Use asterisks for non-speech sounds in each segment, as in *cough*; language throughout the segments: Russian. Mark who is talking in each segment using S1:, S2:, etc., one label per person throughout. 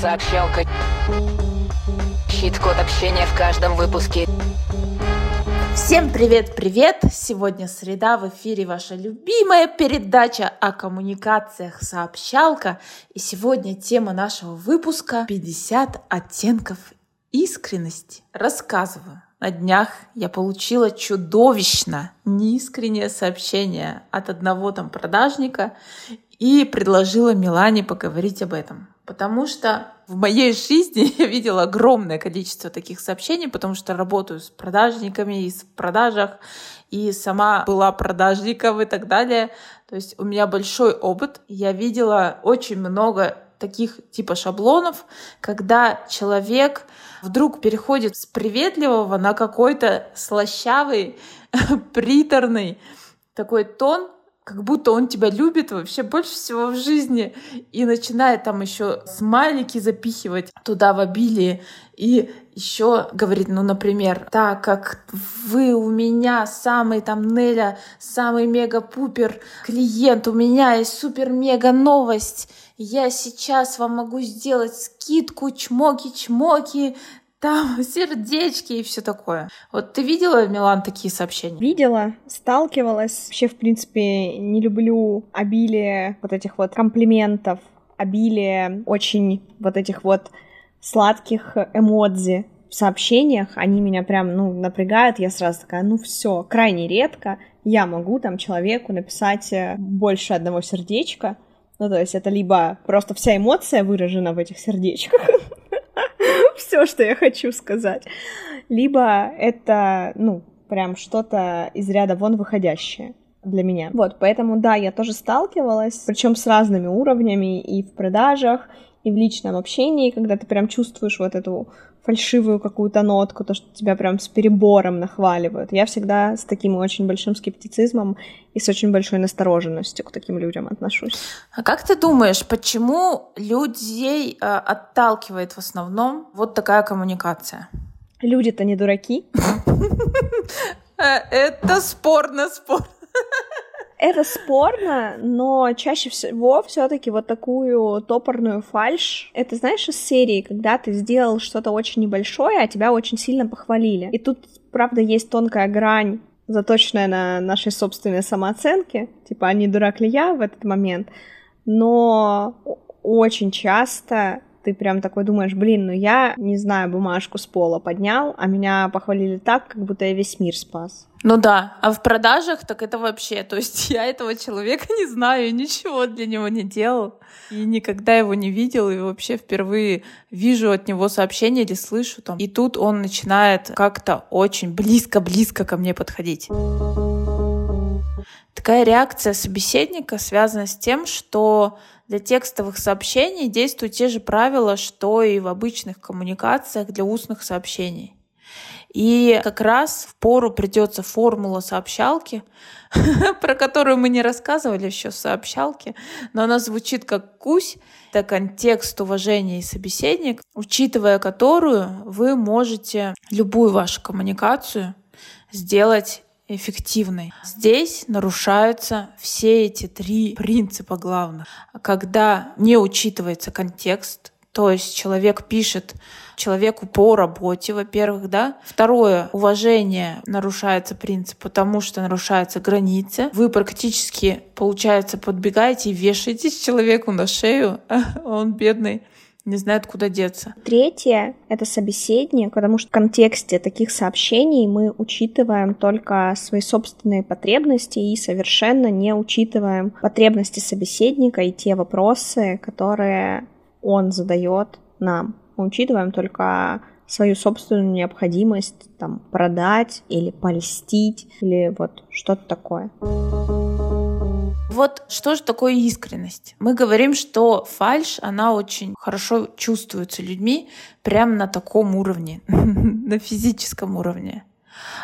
S1: Сообщалка. Щит-код общения в каждом выпуске.
S2: Всем привет-привет! Сегодня среда, в эфире ваша любимая передача о коммуникациях «Сообщалка». И сегодня тема нашего выпуска 50 оттенков искренности. Рассказываю. На днях я получила чудовищно неискреннее сообщение от одного там продажника и предложила Милане поговорить об этом. Потому что в моей жизни *laughs* я видела огромное количество таких сообщений, потому что работаю с продажниками и в продажах, и сама была продажником и так далее. То есть у меня большой опыт. Я видела очень много таких типа шаблонов, когда человек вдруг переходит с приветливого на какой-то слащавый, *laughs* приторный такой тон, как будто он тебя любит вообще больше всего в жизни и начинает там еще смайлики запихивать туда в обилие и еще говорит, ну, например, так как вы у меня самый там Неля, самый мега-пупер клиент, у меня есть супер-мега новость, я сейчас вам могу сделать скидку, чмоки-чмоки, там *laughs* сердечки и все такое. Вот ты видела, Милан, такие сообщения?
S3: Видела, сталкивалась. Вообще, в принципе, не люблю обилие вот этих вот комплиментов, обилие очень вот этих вот сладких эмодзи в сообщениях, они меня прям, ну, напрягают, я сразу такая, ну, все, крайне редко я могу там человеку написать э, больше одного сердечка, ну, то есть это либо просто вся эмоция выражена в этих сердечках, *laughs* все, что я хочу сказать. Либо это, ну, прям что-то из ряда вон выходящее для меня. Вот, поэтому, да, я тоже сталкивалась, причем с разными уровнями и в продажах, и в личном общении, когда ты прям чувствуешь вот эту фальшивую какую-то нотку, то, что тебя прям с перебором нахваливают. Я всегда с таким очень большим скептицизмом и с очень большой настороженностью к таким людям отношусь.
S2: А как ты думаешь, почему людей э, отталкивает в основном вот такая коммуникация?
S3: Люди-то не дураки. *laughs*
S2: Э, это спорно, спорно. *laughs*
S3: Это спорно, но чаще всего все-таки вот такую топорную фальш. Это знаешь из серии, когда ты сделал что-то очень небольшое, а тебя очень сильно похвалили. И тут, правда, есть тонкая грань, заточенная на нашей собственной самооценке. Типа, а не дурак ли я в этот момент? Но очень часто ты прям такой думаешь, блин, ну я, не знаю, бумажку с пола поднял, а меня похвалили так, как будто я весь мир спас.
S2: Ну да, а в продажах так это вообще, то есть *laughs* я этого человека не знаю, ничего для него не делал, и никогда его не видел, и вообще впервые вижу от него сообщение или слышу там. И тут он начинает как-то очень близко-близко ко мне подходить. Такая реакция собеседника связана с тем, что для текстовых сообщений действуют те же правила, что и в обычных коммуникациях для устных сообщений. И как раз в пору придется формула сообщалки, *laughs* про которую мы не рассказывали еще в сообщалке, но она звучит как кусь, это контекст, уважения и собеседник, учитывая которую вы можете любую вашу коммуникацию сделать эффективной. Здесь нарушаются все эти три принципа главных. Когда не учитывается контекст, то есть человек пишет человеку по работе, во-первых, да. Второе, уважение нарушается принцип, потому что нарушаются границы. Вы практически, получается, подбегаете и вешаетесь человеку на шею, *laughs* он бедный не знает, куда деться.
S3: Третье — это собеседник, потому что в контексте таких сообщений мы учитываем только свои собственные потребности и совершенно не учитываем потребности собеседника и те вопросы, которые он задает нам. Мы учитываем только свою собственную необходимость там продать или польстить или вот что-то такое.
S2: Вот что же такое искренность? Мы говорим, что фальш, она очень хорошо чувствуется людьми прямо на таком уровне, *laughs* на физическом уровне.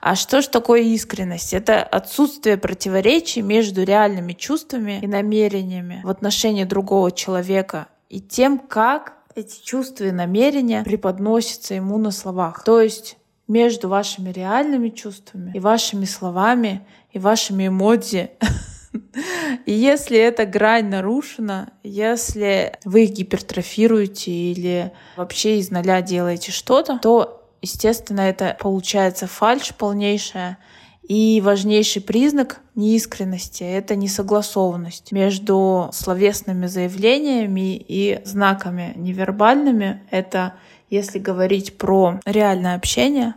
S2: А что же такое искренность? Это отсутствие противоречий между реальными чувствами и намерениями в отношении другого человека и тем, как эти чувства и намерения преподносятся ему на словах. То есть между вашими реальными чувствами и вашими словами и вашими эмодзи *laughs* И если эта грань нарушена, если вы их гипертрофируете или вообще из нуля делаете что-то, то, естественно, это получается фальш полнейшая. И важнейший признак неискренности — это несогласованность между словесными заявлениями и знаками невербальными. Это если говорить про реальное общение,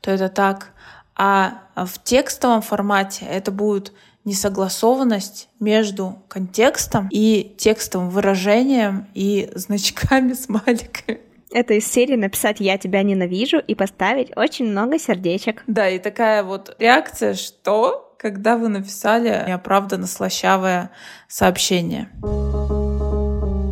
S2: то это так. А в текстовом формате это будет несогласованность между контекстом и текстовым выражением и значками, смайликами.
S3: Это из серии написать «Я тебя ненавижу» и поставить очень много сердечек.
S2: Да, и такая вот реакция, что когда вы написали неоправданно слащавое сообщение.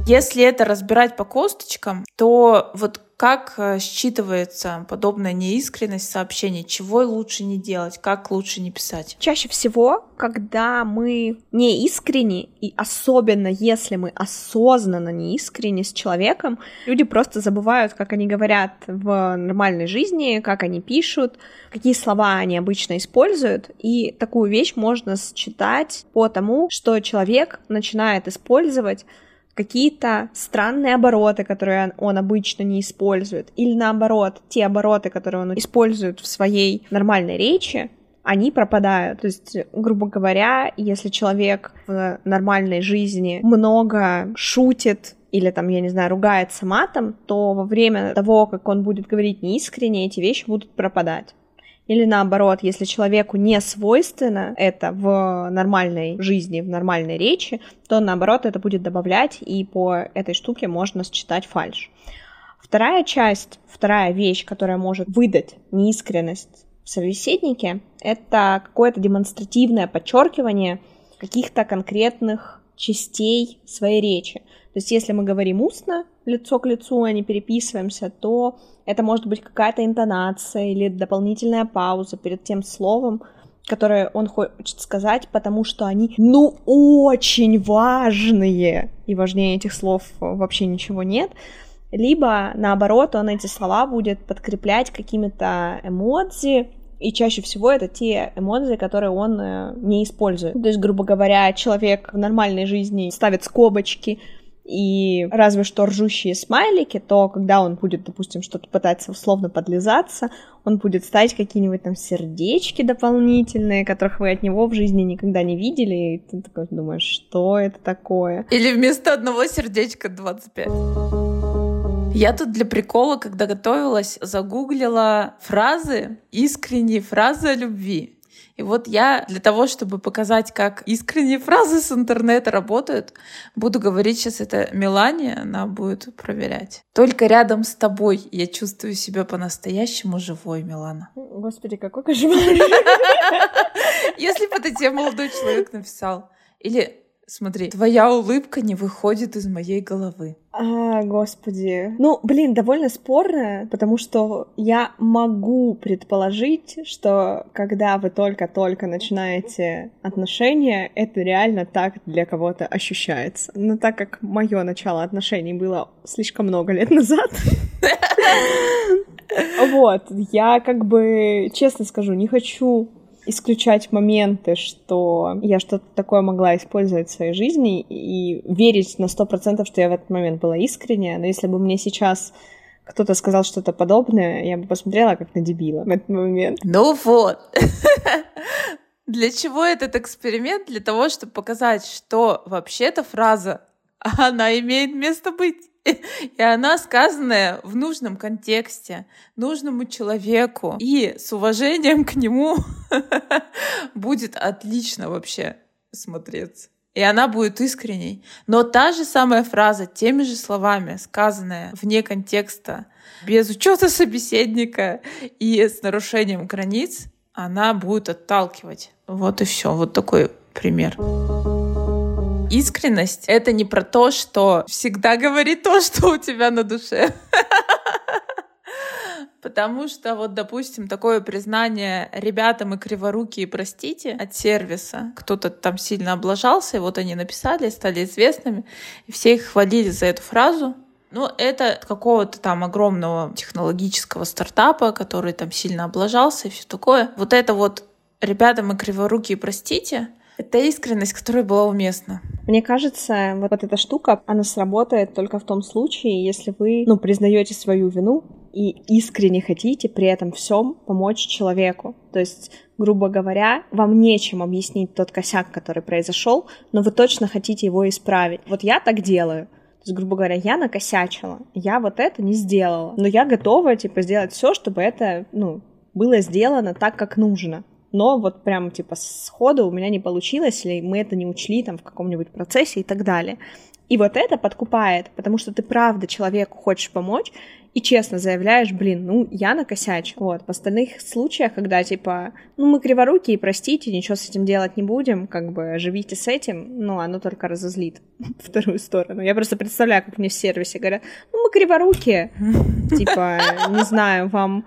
S2: Если это разбирать по косточкам, то вот как э, считывается подобная неискренность сообщений? Чего лучше не делать? Как лучше не писать?
S3: Чаще всего, когда мы не искренни, и особенно если мы осознанно не искренни с человеком, люди просто забывают, как они говорят в нормальной жизни, как они пишут, какие слова они обычно используют. И такую вещь можно считать по тому, что человек начинает использовать какие-то странные обороты, которые он обычно не использует, или наоборот, те обороты, которые он использует в своей нормальной речи, они пропадают. То есть, грубо говоря, если человек в нормальной жизни много шутит или там, я не знаю, ругается матом, то во время того, как он будет говорить неискренне, эти вещи будут пропадать. Или наоборот, если человеку не свойственно это в нормальной жизни, в нормальной речи, то наоборот это будет добавлять, и по этой штуке можно считать фальш. Вторая часть, вторая вещь, которая может выдать неискренность в собеседнике, это какое-то демонстративное подчеркивание каких-то конкретных частей своей речи. То есть если мы говорим устно, лицо к лицу, а не переписываемся, то это может быть какая-то интонация или дополнительная пауза перед тем словом, которое он хочет сказать, потому что они, ну, очень важные, и важнее этих слов вообще ничего нет. Либо, наоборот, он эти слова будет подкреплять какими-то эмодзи, и чаще всего это те эмодзи, которые он э, не использует. То есть, грубо говоря, человек в нормальной жизни ставит скобочки, и разве что ржущие смайлики, то когда он будет, допустим, что-то пытаться условно подлизаться, он будет ставить какие-нибудь там сердечки дополнительные, которых вы от него в жизни никогда не видели, и ты такой думаешь, что это такое?
S2: Или вместо одного сердечка 25. Я тут для прикола, когда готовилась, загуглила фразы, искренние фразы о любви. И вот я для того, чтобы показать, как искренние фразы с интернета работают, буду говорить сейчас это Мелане, она будет проверять. Только рядом с тобой я чувствую себя по-настоящему живой, Милана.
S3: Господи, какой кошмар. *laughs*
S2: Если бы это тебе молодой человек написал. Или Смотри, твоя улыбка не выходит из моей головы.
S3: А, господи. Ну, блин, довольно спорно, потому что я могу предположить, что когда вы только-только начинаете отношения, это реально так для кого-то ощущается. Но так как мое начало отношений было слишком много лет назад, *laughs* вот, я как бы, честно скажу, не хочу исключать моменты, что я что-то такое могла использовать в своей жизни и верить на сто процентов, что я в этот момент была искренняя. Но если бы мне сейчас кто-то сказал что-то подобное, я бы посмотрела как на дебила в этот момент.
S2: Ну вот. *laughs* Для чего этот эксперимент? Для того, чтобы показать, что вообще-то фраза, она имеет место быть. И она сказанная в нужном контексте, нужному человеку и с уважением к нему *laughs* будет отлично вообще смотреться. И она будет искренней. Но та же самая фраза, теми же словами, сказанная вне контекста, без учета собеседника и с нарушением границ, она будет отталкивать. Вот и все. Вот такой пример. Искренность — это не про то, что всегда говори то, *laughs* что у тебя на душе. *laughs* Потому что вот, допустим, такое признание ребятам и криворукие, простите, от сервиса. Кто-то там сильно облажался, и вот они написали, стали известными, и все их хвалили за эту фразу. Ну, это какого-то там огромного технологического стартапа, который там сильно облажался и все такое. Вот это вот ребятам и криворукие, простите, Это искренность, которая была уместна.
S3: Мне кажется, вот, вот эта штука, она сработает только в том случае, если вы, ну, признаете свою вину и искренне хотите при этом всем помочь человеку. То есть, грубо говоря, вам нечем объяснить тот косяк, который произошел, но вы точно хотите его исправить. Вот я так делаю. То есть, грубо говоря, я накосячила, я вот это не сделала, но я готова, типа, сделать все, чтобы это, ну, было сделано так, как нужно но вот прям типа сходу у меня не получилось, или мы это не учли там в каком-нибудь процессе и так далее. И вот это подкупает, потому что ты правда человеку хочешь помочь и честно заявляешь, блин, ну, я накосячу. Вот, в остальных случаях, когда, типа, ну, мы криворукие, простите, ничего с этим делать не будем, как бы, живите с этим, ну, оно только разозлит *laughs* вторую сторону. Я просто представляю, как мне в сервисе говорят, ну, мы криворукие, *laughs* типа, не знаю, вам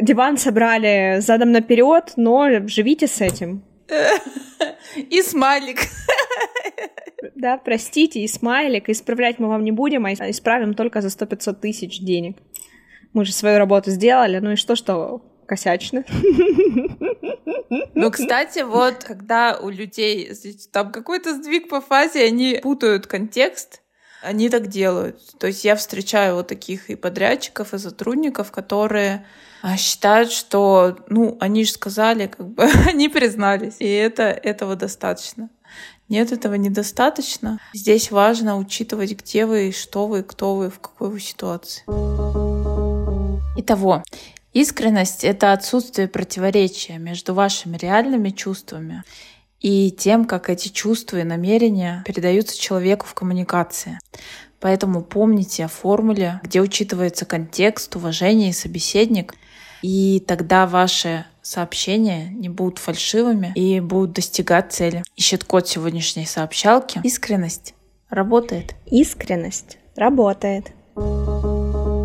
S3: диван собрали задом наперед, но живите с этим. *laughs*
S2: И смайлик.
S3: Да, простите, и смайлик. Исправлять мы вам не будем, а исправим только за 100-500 тысяч денег. Мы же свою работу сделали, ну и что, что косячно.
S2: Ну, кстати, вот, когда у людей там какой-то сдвиг по фазе, они путают контекст, они так делают. То есть я встречаю вот таких и подрядчиков, и сотрудников, которые а, считают, что, ну, они же сказали, как бы, *laughs* они признались, и это, этого достаточно. Нет, этого недостаточно. Здесь важно учитывать, где вы, что вы, кто вы, в какой вы ситуации. Итого, искренность — это отсутствие противоречия между вашими реальными чувствами и тем, как эти чувства и намерения передаются человеку в коммуникации. Поэтому помните о формуле, где учитывается контекст, уважение и собеседник, и тогда ваши сообщения не будут фальшивыми и будут достигать цели. Ищет код сегодняшней сообщалки. Искренность работает.
S3: Искренность работает. Thank you